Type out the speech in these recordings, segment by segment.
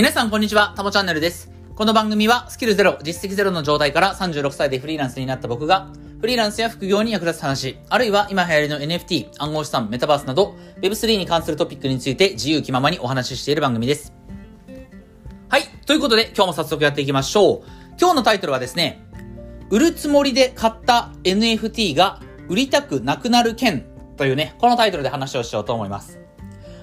皆さんこんにちは、たもチャンネルです。この番組はスキルゼロ、実績ゼロの状態から36歳でフリーランスになった僕が、フリーランスや副業に役立つ話、あるいは今流行りの NFT、暗号資産、メタバースなど、Web3 に関するトピックについて自由気ままにお話ししている番組です。はい。ということで、今日も早速やっていきましょう。今日のタイトルはですね、売るつもりで買った NFT が売りたくなくなる件というね、このタイトルで話をしようと思います。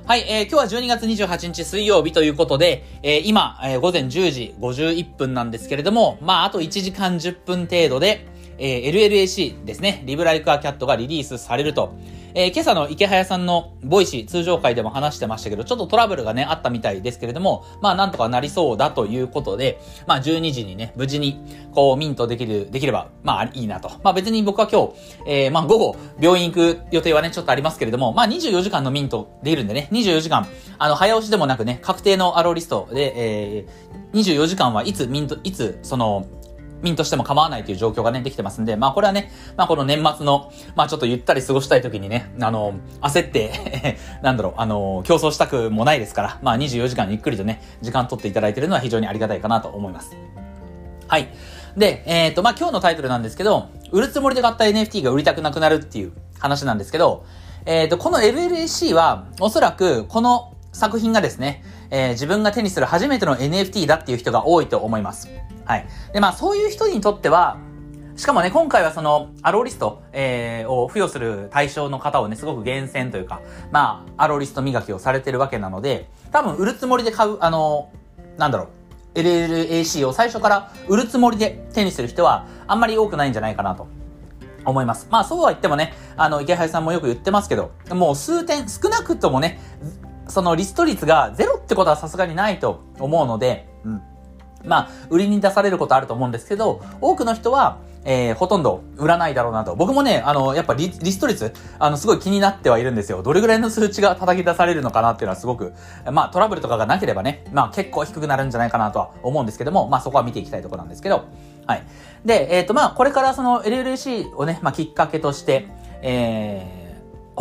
はい、えー、今日は12月28日水曜日ということで、えー、今、えー、午前10時51分なんですけれども、まあ、あと1時間10分程度で、えー、LLAC ですね、 Live Like A Cat がリリースされると。えー、今朝のイケハヤさんの Voicy 通常会でも話してましたけど、ちょっとトラブルがね、あったみたいですけれども、まあなんとかなりそうだということで、まあ12時にね、無事に、こう、ミントできる、できれば、まあいいなと。まあ別に僕は今日、えー、まあ午後、病院行く予定はね、ちょっとありますけれども、まあ24時間のミントできるんでね、24時間、あの、早押しでもなくね、確定のアローリストで、えー、24時間はいつミント、いつ、その、民としても構わないという状況がね、できてますんで、まあこれはね、まあこの年末の、まあちょっとゆったり過ごしたい時にね、あの、焦って なんだろう、あの、競争したくもないですから、まあ24時間ゆっくりとね、時間取っていただいているのは非常にありがたいかなと思います。はい。で、えっ、ー、と、まあ今日のタイトルなんですけど、売るつもりで買った NFT が売りたくなくなるっていう話なんですけど、えっ、ー、と、この LLAC は、おそらくこの作品がですね、えー、自分が手にする初めての NFT だっていう人が多いと思います。はい。で、まあそういう人にとっては、しかもね、今回はその、アローリスト、えー、を付与する対象の方をね、すごく厳選というか、まあ、アローリスト磨きをされてるわけなので、多分売るつもりで買う、あの、なんだろう、LLAC を最初から売るつもりで手にする人は、あんまり多くないんじゃないかなと。思います。まあそうは言ってもね、あの、池原さんもよく言ってますけど、もう数点、少なくともね、そのリスト率がゼロってことはさすがにないと思うので、うん。まあ、売りに出されることあると思うんですけど、多くの人は、えー、ほとんど売らないだろうなと。僕もね、あの、やっぱリリスト率、あの、すごい気になってはいるんですよ。どれぐらいの数値が叩き出されるのかなっていうのはすごく、まあ、トラブルとかがなければね、まあ、結構低くなるんじゃないかなとは思うんですけども、まあ、そこは見ていきたいところなんですけど、はい。で、えっ、ー、と、まあ、これからその LLC をね、まあ、きっかけとして、えー、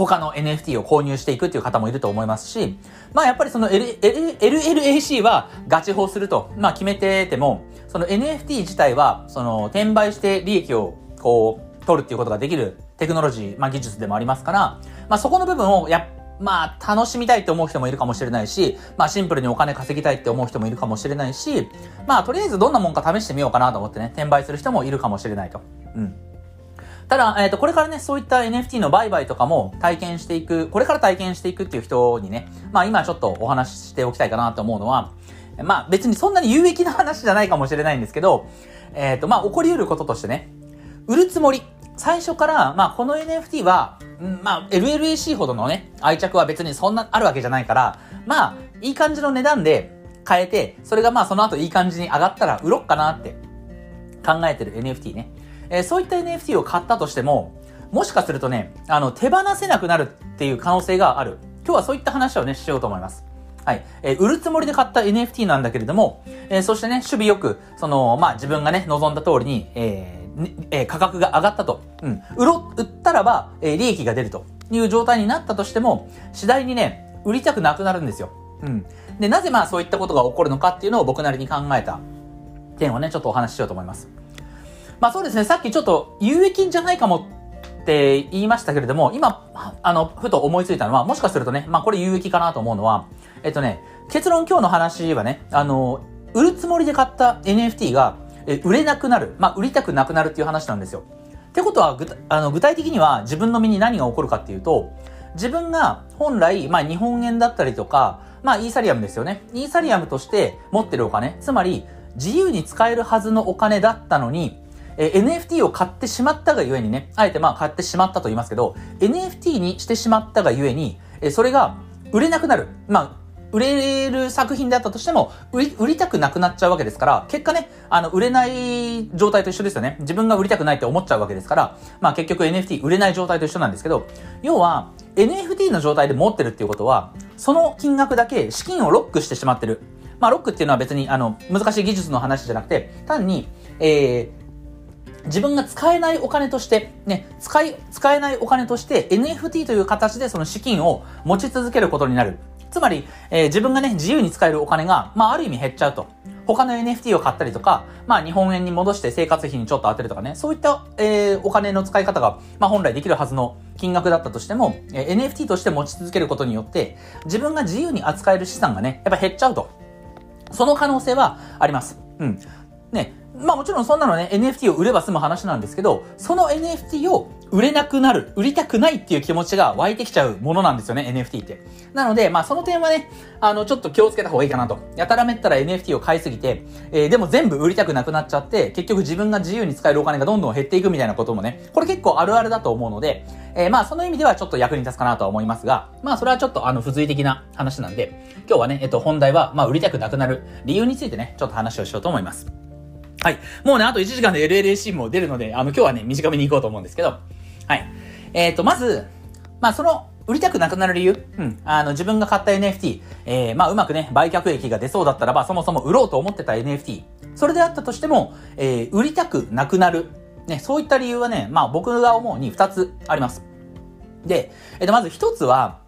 他の NFT を購入していくっていう方もいると思いますし、まあやっぱりその LLAC はガチ法すると、まあ決めてても、その NFT 自体は、その転売して利益をこう、取るっていうことができるテクノロジー、まあ技術でもありますから、まあそこの部分をやまあ、楽しみたいって思う人もいるかもしれないし、まあ、シンプルにお金稼ぎたいって思う人もいるかもしれないし、まあ、とりあえずどんなもんか試してみようかなと思ってね、転売する人もいるかもしれないと。うん。ただ、えっ、ー、と、これからね、そういった NFT の売買とかも体験していく、これから体験していくっていう人にね、まあ今ちょっとお話ししておきたいかなと思うのは、まあ別にそんなに有益な話じゃないかもしれないんですけど、えっ、ー、と、まあ起こり得ることとしてね、売るつもり、最初から、まあこの NFT は、まあ LLAC ほどのね、愛着は別にそんなあるわけじゃないから、まあいい感じの値段で買えて、それがまあその後いい感じに上がったら売ろっかなって考えてる NFT ね。えー、そういった NFT を買ったとしても、もしかするとね、あの、手放せなくなるっていう可能性がある。今日はそういった話をね、しようと思います。はい。えー、売るつもりで買った NFT なんだけれども、えー、そしてね、守備よく、その、まあ、自分がね、望んだ通りに、えー、えー、価格が上がったと。うん。売ろ、売ったらば、えー、利益が出るという状態になったとしても、次第にね、売りたくなくなるんですよ。うん。で、なぜまあそういったことが起こるのかっていうのを僕なりに考えた点をね、ちょっとお話ししようと思います。まあそうですね、さっきちょっと有益じゃないかもって言いましたけれども、今、あの、ふと思いついたのは、もしかするとね、まあこれ有益かなと思うのは、えっとね、結論今日の話はね、あの、売るつもりで買った NFT が、え売れなくなる。まあ売りたくなくなるっていう話なんですよ。ってことは、あの具体的には自分の身に何が起こるかっていうと、自分が本来、まあ日本円だったりとか、まあイーサリアムですよね。イーサリアムとして持ってるお金、つまり自由に使えるはずのお金だったのに、え NFT を買ってしまったがゆえにね、あえてまあ買ってしまったと言いますけど、NFT にしてしまったがゆえに、えそれが売れなくなる。まあ、売れる作品であったとしても、売り、売りたくなくなっちゃうわけですから、結果ね、あの、売れない状態と一緒ですよね。自分が売りたくないって思っちゃうわけですから、まあ結局 NFT 売れない状態と一緒なんですけど、要は、NFT の状態で持ってるっていうことは、その金額だけ資金をロックしてしまってる。まあロックっていうのは別にあの、難しい技術の話じゃなくて、単に、えー、自分が使えないお金として、ね、使い、使えないお金として NFT という形でその資金を持ち続けることになる。つまり、えー、自分がね、自由に使えるお金が、まあ、ある意味減っちゃうと。他の NFT を買ったりとか、まあ、日本円に戻して生活費にちょっと当てるとかね、そういった、えー、お金の使い方が、まあ、本来できるはずの金額だったとしても、えー、NFT として持ち続けることによって、自分が自由に扱える資産がね、やっぱ減っちゃうと。その可能性はあります。うん。ね、まあもちろんそんなのね、NFT を売れば済む話なんですけど、その NFT を売れなくなる、売りたくないっていう気持ちが湧いてきちゃうものなんですよね、NFT って。なので、まあその点はね、あの、ちょっと気をつけた方がいいかなと。やたらめったら NFT を買いすぎて、えー、でも全部売りたくなくなっちゃって、結局自分が自由に使えるお金がどんどん減っていくみたいなこともね、これ結構あるあるだと思うので、えー、まあその意味ではちょっと役に立つかなとは思いますが、まあそれはちょっとあの、付随的な話なんで、今日はね、えっと、本題は、まあ売りたくなくなる理由についてね、ちょっと話をしようと思います。はい。もうね、あと1時間で LLAC も出るので、あの、今日はね、短めに行こうと思うんですけど、はい。えっ、ー、と、まず、まあ、その、売りたくなくなる理由うん。あの、自分が買った NFT、えー、まあ、うまくね、売却益が出そうだったらば、そもそも売ろうと思ってた NFT、それであったとしても、えー、売りたくなくなる。ね、そういった理由はね、まあ、僕が思うに2つあります。で、えっ、ー、と、まず1つは、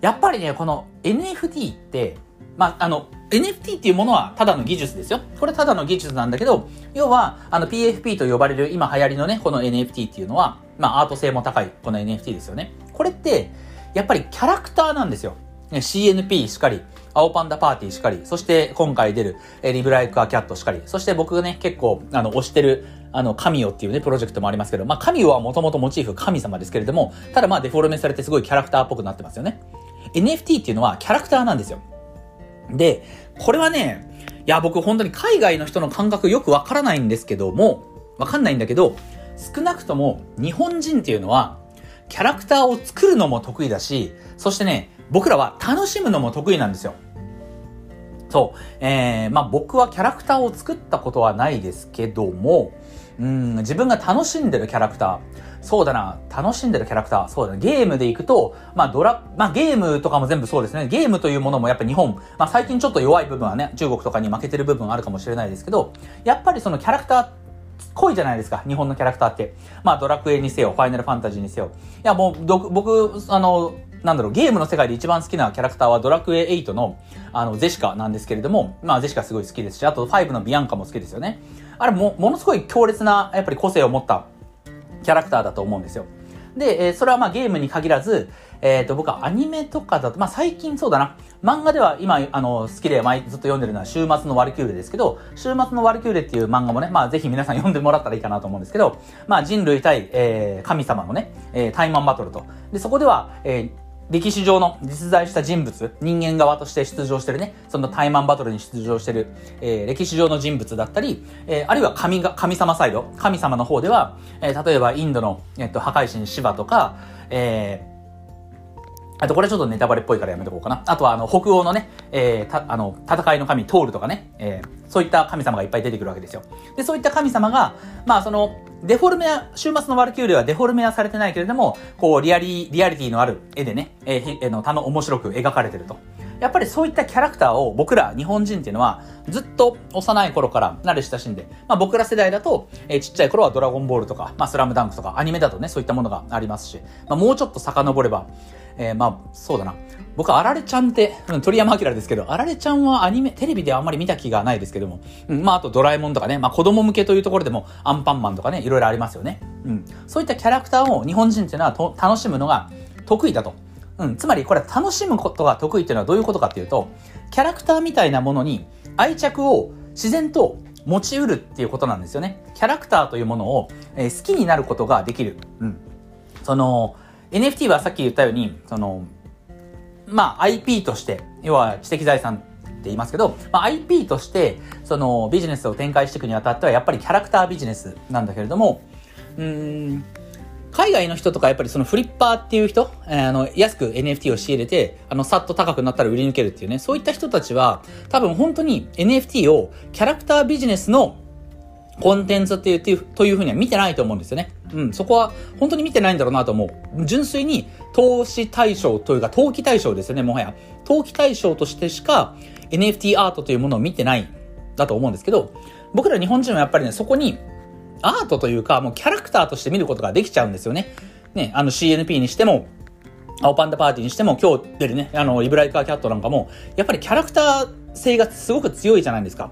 やっぱりね、この NFT って、まあ、あの、NFT っていうものはただの技術ですよ。これただの技術なんだけど、要は、あの PFP と呼ばれる今流行りのね、この NFT っていうのは、まあアート性も高いこの NFT ですよね。これって、やっぱりキャラクターなんですよ。CNP しかり、青パンダパーティーしかり、そして今回出る、えリブライクアキャットしかり、そして僕がね、結構、あの、推してる、あの、神オっていうね、プロジェクトもありますけど、まあ、神オはもともとモチーフ神様ですけれども、ただまあ、デフォルメされてすごいキャラクターっぽくなってますよね。NFT っていうのはキャラクターなんですよ。で、これはね、いや、僕本当に海外の人の感覚よくわからないんですけども、わかんないんだけど、少なくとも日本人っていうのは、キャラクターを作るのも得意だし、そしてね、僕らは楽しむのも得意なんですよ。そう。えー、まあ僕はキャラクターを作ったことはないですけども、うん、自分が楽しんでるキャラクター。そうだな、楽しんでるキャラクター。そうだな、ゲームで行くと、まあドラ、まあゲームとかも全部そうですね。ゲームというものもやっぱ日本、まあ最近ちょっと弱い部分はね、中国とかに負けてる部分あるかもしれないですけど、やっぱりそのキャラクター濃いじゃないですか、日本のキャラクターって。まあドラクエにせよ、ファイナルファンタジーにせよ。いやもう、僕、あの、なんだろう、ゲームの世界で一番好きなキャラクターはドラクエ8の、あの、ゼシカなんですけれども、まあ、ゼシカすごい好きですし、あと5のビアンカも好きですよね。あれも、ものすごい強烈な、やっぱり個性を持ったキャラクターだと思うんですよ。で、え、それはまあゲームに限らず、えっ、ー、と、僕はアニメとかだと、まあ最近そうだな。漫画では今、あの、好きで前ずっと読んでるのは週末のワルキューレですけど、週末のワルキューレっていう漫画もね、まあぜひ皆さん読んでもらったらいいかなと思うんですけど、まあ人類対、えー、神様のね、えー、タイマンバトルと。で、そこでは、え、歴史上の実在した人物、人間側として出場してるね、そのタイマンバトルに出場してる、えー、歴史上の人物だったり、えー、あるいは神が、神様サイド、神様の方では、えー、例えばインドの、えっと、破壊神シバとか、え、あとこれちょっとネタバレっぽいからやめとこうかな。あとはあの北欧のね、えー、た、あの、戦いの神トールとかね、えー、そういった神様がいっぱい出てくるわけですよ。で、そういった神様が、まあその、デフォルメは、週末のワルキューレはデフォルメはされてないけれども、こう、リアリ、リアリティのある絵でね、えー、えの、たの、面白く描かれてると。やっぱりそういったキャラクターを僕ら日本人っていうのはずっと幼い頃から慣れ親しんで、まあ僕ら世代だと、えー、ちっちゃい頃はドラゴンボールとか、まあスラムダンクとかアニメだとね、そういったものがありますし、まあもうちょっと遡れば、えー、まあ、そうだな。僕、あられちゃんって、鳥山明ですけど、あられちゃんはアニメ、テレビではあんまり見た気がないですけども、うん、まあ、あとドラえもんとかね、まあ、子供向けというところでも、アンパンマンとかね、いろいろありますよね。うん。そういったキャラクターを日本人っていうのはと楽しむのが得意だと。うん。つまり、これ楽しむことが得意っていうのはどういうことかっていうと、キャラクターみたいなものに愛着を自然と持ち得るっていうことなんですよね。キャラクターというものを、えー、好きになることができる。うん。その、NFT はさっき言ったように、その、まあ IP として、要は知的財産って言いますけど、まあ、IP として、そのビジネスを展開していくにあたっては、やっぱりキャラクタービジネスなんだけれども、うん、海外の人とかやっぱりそのフリッパーっていう人、えー、あの、安く NFT を仕入れて、あの、さっと高くなったら売り抜けるっていうね、そういった人たちは、多分本当に NFT をキャラクタービジネスのコンテンツっていう、というふうには見てないと思うんですよね。うん、そこは本当に見てないんだろうなと思う。純粋に投資対象というか、投機対象ですよね、もはや。投機対象としてしか NFT アートというものを見てないだと思うんですけど、僕ら日本人はやっぱりね、そこにアートというか、もうキャラクターとして見ることができちゃうんですよね。ね、あの CNP にしても、青パンダパーティーにしても、今日出るね、あの、リブライカーキャットなんかも、やっぱりキャラクター性がすごく強いじゃないですか。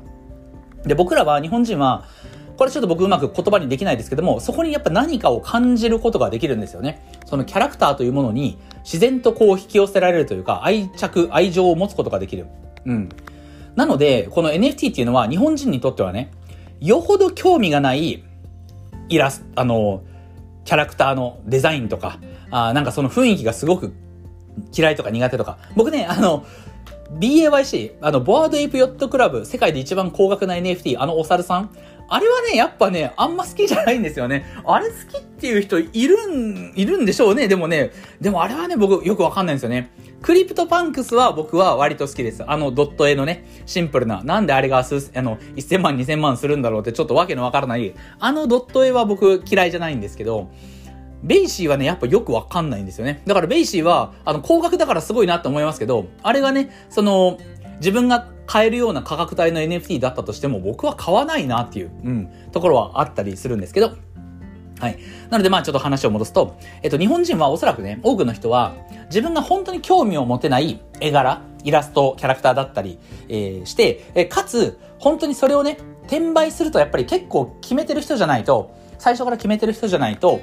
で、僕らは、日本人は、これちょっと僕うまく言葉にできないですけども、そこにやっぱ何かを感じることができるんですよね。そのキャラクターというものに自然とこう引き寄せられるというか、愛着、愛情を持つことができる。うん。なので、この NFT っていうのは日本人にとってはね、よほど興味がないイラスト、あの、キャラクターのデザインとか、あなんかその雰囲気がすごく嫌いとか苦手とか。僕ね、あの、BAYC、あの、 Bored Ape Yacht Club、世界で一番高額な NFT、あのお猿さん、あれはね、やっぱね、あんま好きじゃないんですよね。あれ好きっていう人いるん、いるんでしょうね。でもね、でもあれはね、僕よくわかんないんですよね。クリプトパンクスは僕は割と好きです。あのドット絵のね、シンプルな、なんであれが数、あの、1000万2000万するんだろうってちょっとわけのわからない、あのドット絵は僕嫌いじゃないんですけど、 BAYC はね、やっぱよくわかんないんですよね。だから BAYC は、あの、高額だからすごいなって思いますけど、あれがね、その、自分が買えるような価格帯の NFT だったとしても、僕は買わないなっていう、うん、ところはあったりするんですけど、はい。なので、まあちょっと話を戻すと、えっと、日本人はおそらくね、多くの人は、自分が本当に興味を持てない絵柄、イラスト、キャラクターだったり、えー、して、えかつ、本当にそれをね、転売するとやっぱり結構決めてる人じゃないと、最初から決めてる人じゃないと、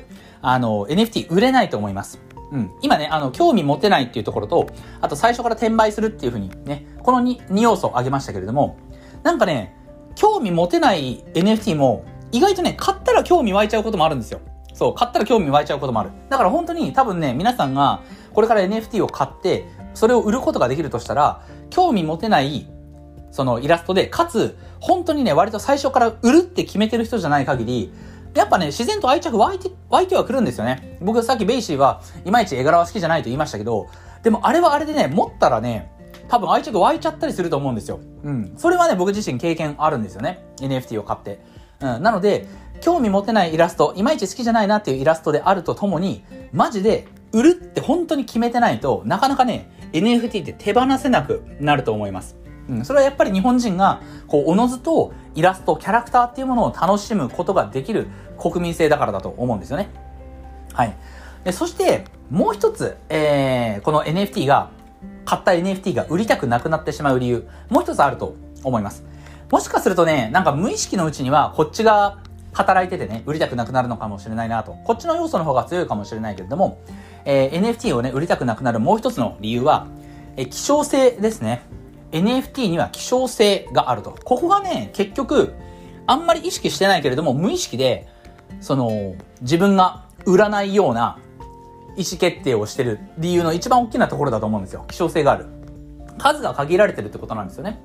あの、NFT 売れないと思います。うん。今ね、あの、興味持てないっていうところと、あと最初から転売するっていうふうにね、この 2, 2要素を挙げましたけれども、なんかね、興味持てない NFT も、意外とね、買ったら興味湧いちゃうこともあるんですよ。そう、買ったら興味湧いちゃうこともある。だから本当に多分ね、皆さんがこれから NFT を買って、それを売ることができるとしたら、興味持てないそのイラストで、かつ、本当にね、割と最初から売るって決めてる人じゃない限り、やっぱね、自然と愛着湧いて、湧いてはくるんですよね。僕さっきベイシーはいまいち絵柄は好きじゃないと言いましたけど、でもあれはあれでね、持ったらね、多分愛着湧いちゃったりすると思うんですよ。うん。それはね、僕自身経験あるんですよね。NFT を買って。うん。なので、興味持てないイラスト、いまいち好きじゃないなっていうイラストであるとともに、マジで売るって本当に決めてないとなかなかね、NFT って手放せなくなると思います。うん。それはやっぱり日本人が、こう、おのずとイラスト、キャラクターっていうものを楽しむことができる国民性だからだと思うんですよね。はい。でそして、もう一つ、えー、この NFT が、買った NFT が売りたくなくなってしまう理由、もう一つあると思います。もしかするとね、なんか無意識のうちには、こっちが働いててね、売りたくなくなるのかもしれないなと。こっちの要素の方が強いかもしれないけれども、えー、NFT をね、売りたくなくなるもう一つの理由は、えー、希少性ですね。NFT には希少性があると。ここがね、結局、あんまり意識してないけれども、無意識で、その、自分が売らないような意思決定をしてる理由の一番大きなところだと思うんですよ。希少性がある。数が限られてるってことなんですよね。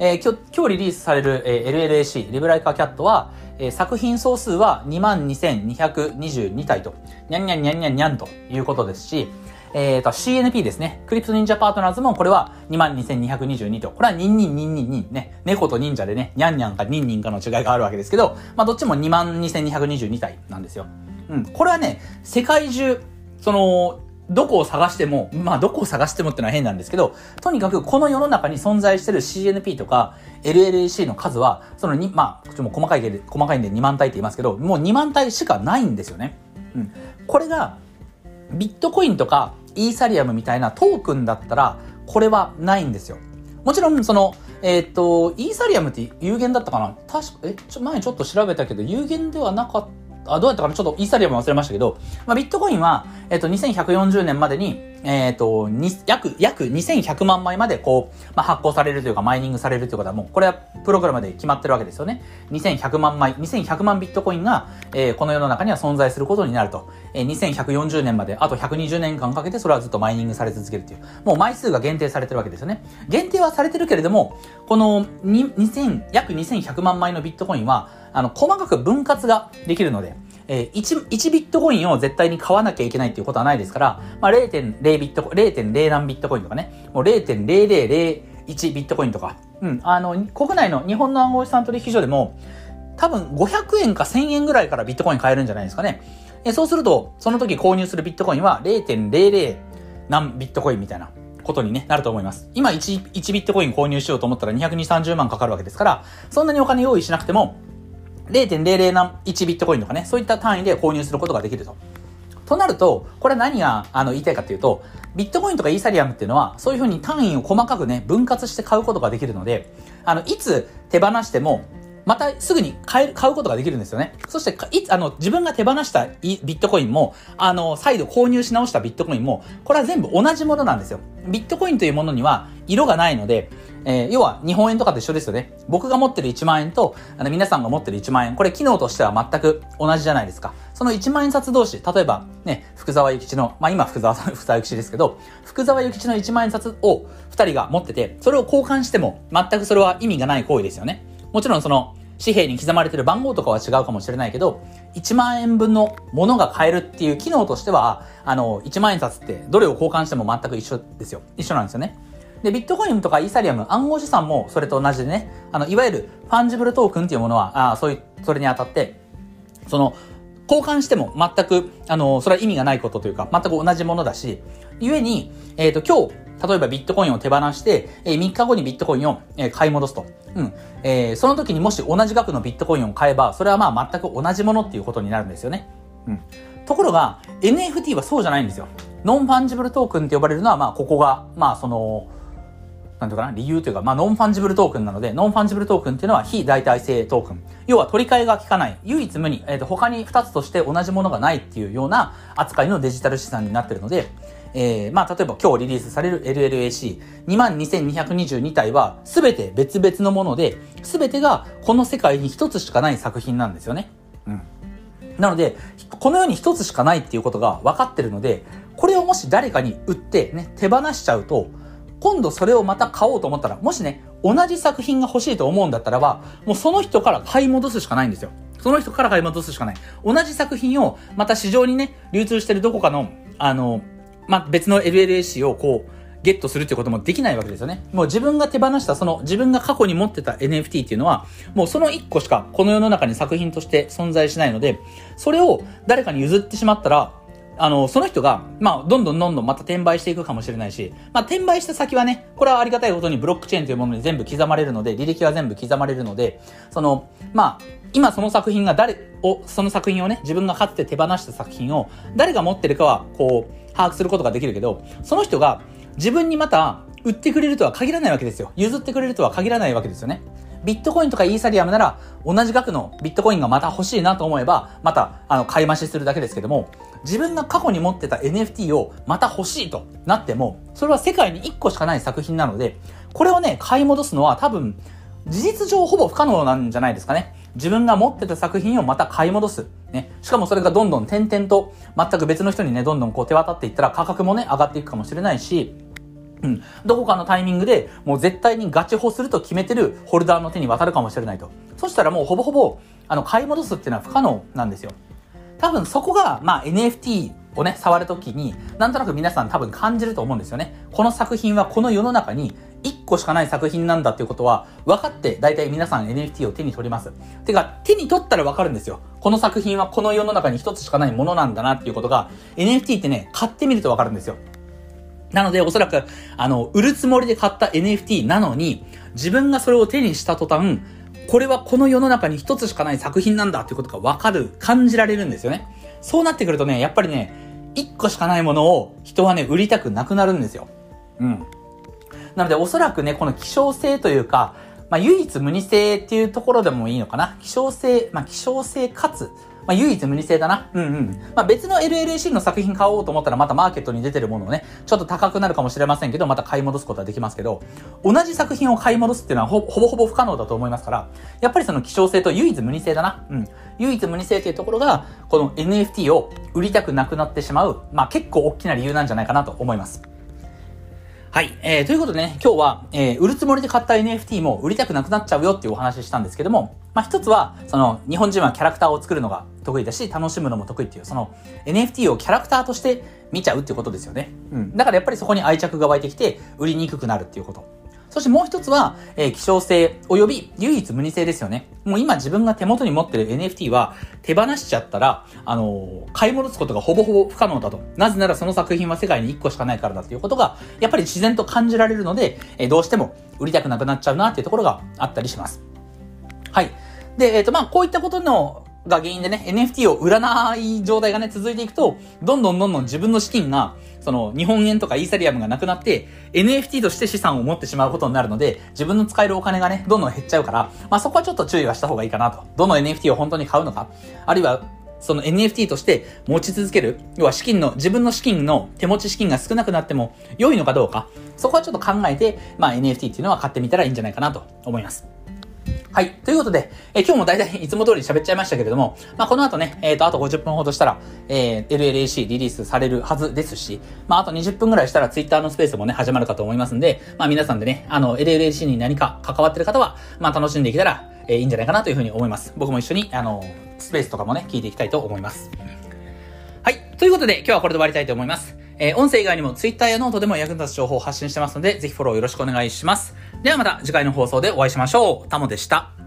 えー、今日、今日リリースされる、えー、LLAC、リブライカーキャットは、えー、作品総数は22,222体と、にゃんにゃんにゃんにゃんにゃんということですし、えっ、ー、と、CNP ですね。クリプト忍者パートナーズもこれは22,222と。これはニンニンニンニンニンね。猫と忍者でね、ニャンニャンかニンニンかの違いがあるわけですけど、まあどっちも22,222体なんですよ。うん。これはね、世界中、その、どこを探しても、まあどこを探してもってのは変なんですけど、とにかくこの世の中に存在してる CNP とか LLAC の数は、そのに、まあ、ちょっとも細かいで、細かいんで2万体って言いますけど、もう2万体しかないんですよね。うん。これが、ビットコインとかイーサリアムみたいなトークンだったら、これはないんですよ。もちろん、その、えっ、と、イーサリアムって有限だったかな？確か、え、ちょ、前ちょっと調べたけど、有限ではなかった、あ、どうやったかな？ちょっとイーサリアム忘れましたけど、まあ、ビットコインは、えっ、と、2140年までに、えっ、ー、と、約、約2100万枚までこう、まあ、発行されるというか、マイニングされるということはもう、これはプログラムで決まってるわけですよね。2100万枚、2100万ビットコインが、えー、この世の中には存在することになると。えー、2140年まで、あと120年間かけてそれはずっとマイニングされ続けるという。もう枚数が限定されてるわけですよね。限定はされてるけれども、この2000、約2100万枚のビットコインは、あの、細かく分割ができるので、えー、1、1ビットコインを絶対に買わなきゃいけないっていうことはないですから、まあ、0.0ビット、0.0何ビットコインとかね、もう0.0001ビットコインとか、うん、あの、国内の日本の暗号資産取引所でも、多分500円か1000円ぐらいからビットコイン買えるんじゃないですかね。えそうすると、その時購入するビットコインは0.00何ビットコインみたいなことに、ね、なると思います。今1、1ビットコイン購入しようと思ったら220、30万かかるわけですから、そんなにお金用意しなくても、0.00何1ビットコインとかね、そういった単位で購入することができると。となると、これ何があの言いたいかというと、ビットコインとかイーサリアムっていうのは、そういうふうに単位を細かくね、分割して買うことができるので、あの、いつ手放しても、またすぐに買える買うことができるんですよね。そして、いつ、あの、自分が手放したビットコインも、あの、再度購入し直したビットコインも、これは全部同じものなんですよ。ビットコインというものには色がないので、えー、要は日本円とかと一緒ですよね。僕が持ってる1万円と、あの皆さんが持ってる1万円、これ機能としては全く同じじゃないですか。その1万円札同士、例えばね、福沢諭吉の、まあ今福沢さん、福沢諭吉ですけど、福沢諭吉の1万円札を2人が持ってて、それを交換しても全くそれは意味がない行為ですよね。もちろんその、紙幣に刻まれてる番号とかは違うかもしれないけど、1万円分のものが買えるっていう機能としては、あの、1万円札ってどれを交換しても全く一緒ですよ。一緒なんですよね。で、ビットコインとかイーサリアム、暗号資産もそれと同じでね、あの、いわゆるファンジブルトークンっていうものは、あそういう、それにあたって、その、交換しても全く、あの、それは意味がないことというか、全く同じものだし、故に、えっ、ー、と、今日、例えばビットコインを手放して、えー、3日後にビットコインを、えー、買い戻すと。うん。えー、その時にもし同じ額のビットコインを買えば、それはまあ全く同じものっていうことになるんですよね。うん。ところが、NFT はそうじゃないんですよ。ノンファンジブルトークンって呼ばれるのは、まあここが、まあその、なんていうかな、理由というか、まあ、ノンファンジブルトークンなので、ノンファンジブルトークンっていうのは非代替性トークン。要は取り替えが効かない。唯一無二。えっ、ー、と、他に2つとして同じものがないっていうような扱いのデジタル資産になってるので、えー、まあ、例えば今日リリースされる LLAC22,222 体は全て別々のもので、全てがこの世界に一つしかない作品なんですよね。うん。なので、この世に一つしかないっていうことが分かってるので、これをもし誰かに売ってね、手放しちゃうと、今度それをまた買おうと思ったら、もしね、同じ作品が欲しいと思うんだったらば、もうその人から買い戻すしかないんですよ。その人から買い戻すしかない。同じ作品をまた市場にね、流通してるどこかの、あの、まあ、別の LLAC をこう、ゲットするってこともできないわけですよね。もう自分が手放したその自分が過去に持ってた NFT っていうのは、もうその1個しかこの世の中に作品として存在しないので、それを誰かに譲ってしまったら、あの、その人が、まあ、どんどんどんどんまた転売していくかもしれないし、まあ、転売した先はね、これはありがたいことにブロックチェーンというものに全部刻まれるので、履歴は全部刻まれるので、その、まあ、今その作品が誰を、その作品をね、自分がかつて手放した作品を、誰が持ってるかは、こう、把握することができるけど、その人が自分にまた売ってくれるとは限らないわけですよ。譲ってくれるとは限らないわけですよね。ビットコインとかイーサリアムなら、同じ額のビットコインがまた欲しいなと思えば、また、あの、買い増しするだけですけども、自分が過去に持ってた NFT をまた欲しいとなっても、それは世界に1個しかない作品なので、これをね、買い戻すのは多分、事実上ほぼ不可能なんじゃないですかね。自分が持ってた作品をまた買い戻す。ね。しかもそれがどんどん点々と全く別の人にね、どんどんこう手渡っていったら価格もね、上がっていくかもしれないし、うん。どこかのタイミングでもう絶対にガチホすると決めてるホルダーの手に渡るかもしれないと。そしたらもうほぼほぼ、あの、買い戻すっていうのは不可能なんですよ。多分そこが、まあ NFT をね、触るときに、なんとなく皆さん多分感じると思うんですよね。この作品はこの世の中に1個しかない作品なんだっていうことは分かって大体皆さん NFT を手に取ります。てか、手に取ったら分かるんですよ。この作品はこの世の中に1つしかないものなんだなっていうことが NFT ってね、買ってみると分かるんですよ。なので、おそらく、あの、売るつもりで買った NFT なのに、自分がそれを手にした途端、これはこの世の中に一つしかない作品なんだっていうことがわかる、感じられるんですよね。そうなってくるとね、やっぱりね、一個しかないものを人はね、売りたくなくなるんですよ。うん。なので、おそらくね、この希少性というか、まあ、唯一無二性っていうところでもいいのかな。希少性、まあ、希少性かつ、まあ、唯一無二性だな。うんうん。まあ、別の LLC の作品買おうと思ったらまたマーケットに出てるものをね、ちょっと高くなるかもしれませんけど、また買い戻すことはできますけど、同じ作品を買い戻すっていうのはほぼほぼ不可能だと思いますから、やっぱりその希少性と唯一無二性だな。うん。唯一無二性っていうところが、この NFT を売りたくなくなってしまう、まあ結構大きな理由なんじゃないかなと思います。はい。えー、ということでね、今日は、えー、売るつもりで買った NFT も売りたくなくなっちゃうよっていうお話したんですけども、まあ、一つは、その、日本人はキャラクターを作るのが得意だし、楽しむのも得意っていう、その、NFT をキャラクターとして見ちゃうっていうことですよね。うん。だからやっぱりそこに愛着が湧いてきて、売りにくくなるっていうこと。そしてもう一つは、えー、希少性及び唯一無二性ですよね。もう今自分が手元に持ってる NFT は手放しちゃったら、あのー、買い戻すことがほぼほぼ不可能だと。なぜならその作品は世界に1個しかないからだっていうことが、やっぱり自然と感じられるので、えー、どうしても売りたくなくなっちゃうなっていうところがあったりします。はい。で、えっ、と、まあ、こういったことのが原因でね、NFT を売らない状態がね、続いていくと、どんどんどんどん自分の資金が、その、日本円とかイーサリアムがなくなって、NFT として資産を持ってしまうことになるので、自分の使えるお金がね、どんどん減っちゃうから、まあそこはちょっと注意はした方がいいかなと。どの NFT を本当に買うのか、あるいは、その NFT として持ち続ける。要は資金の、自分の資金の手持ち資金が少なくなっても良いのかどうか。そこはちょっと考えて、まあ NFT っていうのは買ってみたらいいんじゃないかなと思います。はい。ということで、え今日も大体 いつも通り喋っちゃいましたけれども、まあ、この後ね、えっ、ー、と、あと50分ほどしたら、えー、LLAC リリースされるはずですし、まあ、あと20分ぐらいしたら Twitter のスペースもね、始まるかと思いますんで、まあ、皆さんでね、あの、LLAC に何か関わってる方は、まあ、楽しんでいけたら、えー、いいんじゃないかなというふうに思います。僕も一緒に、あの、スペースとかもね、聞いていきたいと思います。はい。ということで、今日はこれで終わりたいと思います。えー、音声以外にも Twitter やノートでも役に立つ情報を発信してますので、ぜひフォローよろしくお願いします。ではまた次回の放送でお会いしましょう。タモでした。